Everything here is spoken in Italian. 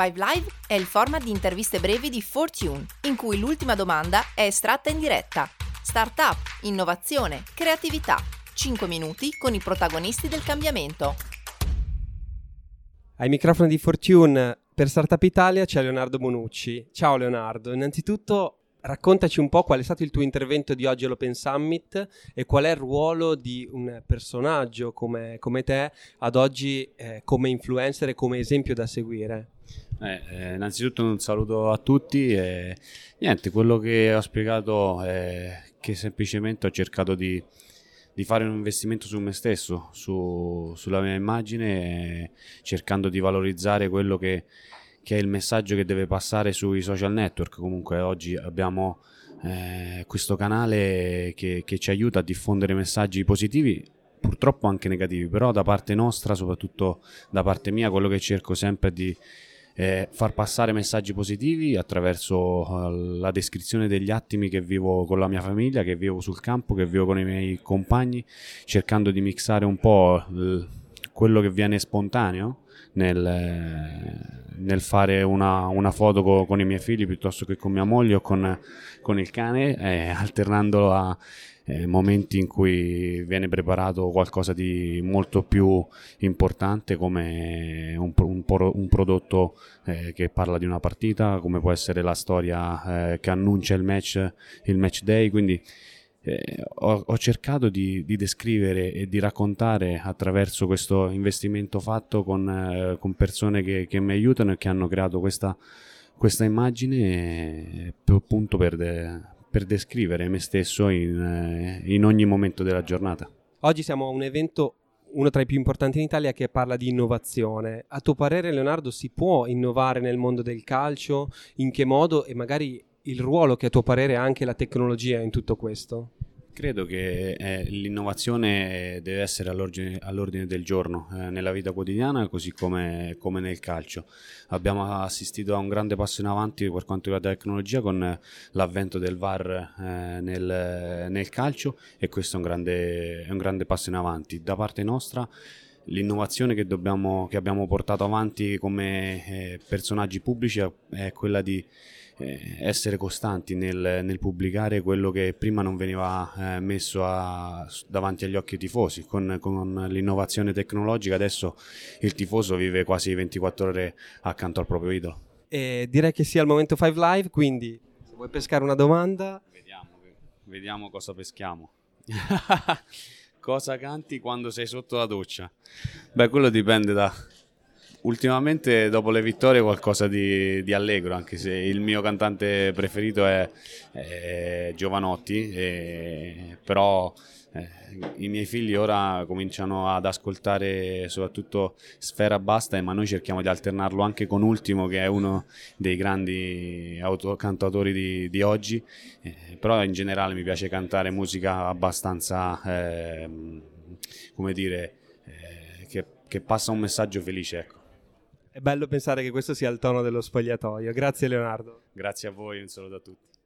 Five Live è il format di interviste brevi di Fortune, in cui l'ultima domanda è estratta in diretta. Startup, innovazione, creatività. 5 minuti con i protagonisti del cambiamento. Ai microfoni di Fortune per Startup Italia c'è Leonardo Bonucci. Ciao Leonardo, innanzitutto raccontaci un po' qual è stato il tuo intervento di oggi all'Open Summit e qual è il ruolo di un personaggio come, come te ad oggi eh, come influencer e come esempio da seguire. Eh, eh, innanzitutto un saluto a tutti e niente, quello che ho spiegato è che semplicemente ho cercato di, di fare un investimento su me stesso, su, sulla mia immagine, cercando di valorizzare quello che che è il messaggio che deve passare sui social network. Comunque oggi abbiamo eh, questo canale che, che ci aiuta a diffondere messaggi positivi purtroppo anche negativi, però da parte nostra, soprattutto da parte mia, quello che cerco sempre di eh, far passare messaggi positivi attraverso uh, la descrizione degli attimi che vivo con la mia famiglia, che vivo sul campo, che vivo con i miei compagni, cercando di mixare un po' l- quello che viene spontaneo nel, nel fare una, una foto co, con i miei figli piuttosto che con mia moglie o con, con il cane, eh, alternandolo a eh, momenti in cui viene preparato qualcosa di molto più importante come un, un, un prodotto eh, che parla di una partita, come può essere la storia eh, che annuncia il match, il match day, quindi eh, ho, ho, cercato di, di, descrivere e di raccontare attraverso questo investimento fatto con, eh, con persone che, che, mi aiutano e che hanno creato questa, questa immagine eh, appunto per, de, per, descrivere me stesso in, eh, in ogni momento della giornata. Oggi siamo a un evento uno tra i più importanti in Italia che parla di innovazione. A tuo parere, Leonardo, si può innovare nel mondo del calcio? In che modo? E magari il ruolo che a tuo parere ha anche la tecnologia in tutto questo? Credo che eh, l'innovazione deve essere all'ordine, all'ordine del giorno eh, nella vita quotidiana così come, come, nel calcio. Abbiamo assistito a un grande passo in avanti per quanto riguarda la tecnologia con l'avvento del VAR eh, nel, nel, calcio e questo è un, grande, è un grande passo in avanti. Da parte nostra l'innovazione che, dobbiamo, che abbiamo portato avanti come eh, personaggi pubblici è quella di essere costanti nel, nel, pubblicare quello che prima non veniva eh, messo a, davanti agli occhi dei tifosi. Con, con, l'innovazione tecnologica adesso il tifoso vive quasi 24 ore accanto al proprio idolo. E direi che sia il momento 5 live, quindi se vuoi pescare una domanda... Vediamo, vediamo cosa peschiamo. cosa canti quando sei sotto la doccia? Beh, quello dipende da, Ultimamente dopo le vittorie qualcosa di, di, allegro, anche se il mio cantante preferito è, è Giovanotti, e, però eh, i miei figli ora cominciano ad ascoltare soprattutto Sfera Basta, ma noi cerchiamo di alternarlo anche con Ultimo, che è uno dei grandi cantatori di, di oggi, eh, però in generale mi piace cantare musica abbastanza, eh, come dire, eh, che, che passa un messaggio felice. Ecco. È bello pensare che questo sia il tono dello spogliatoio. Grazie Leonardo. Grazie a voi, un saluto a tutti.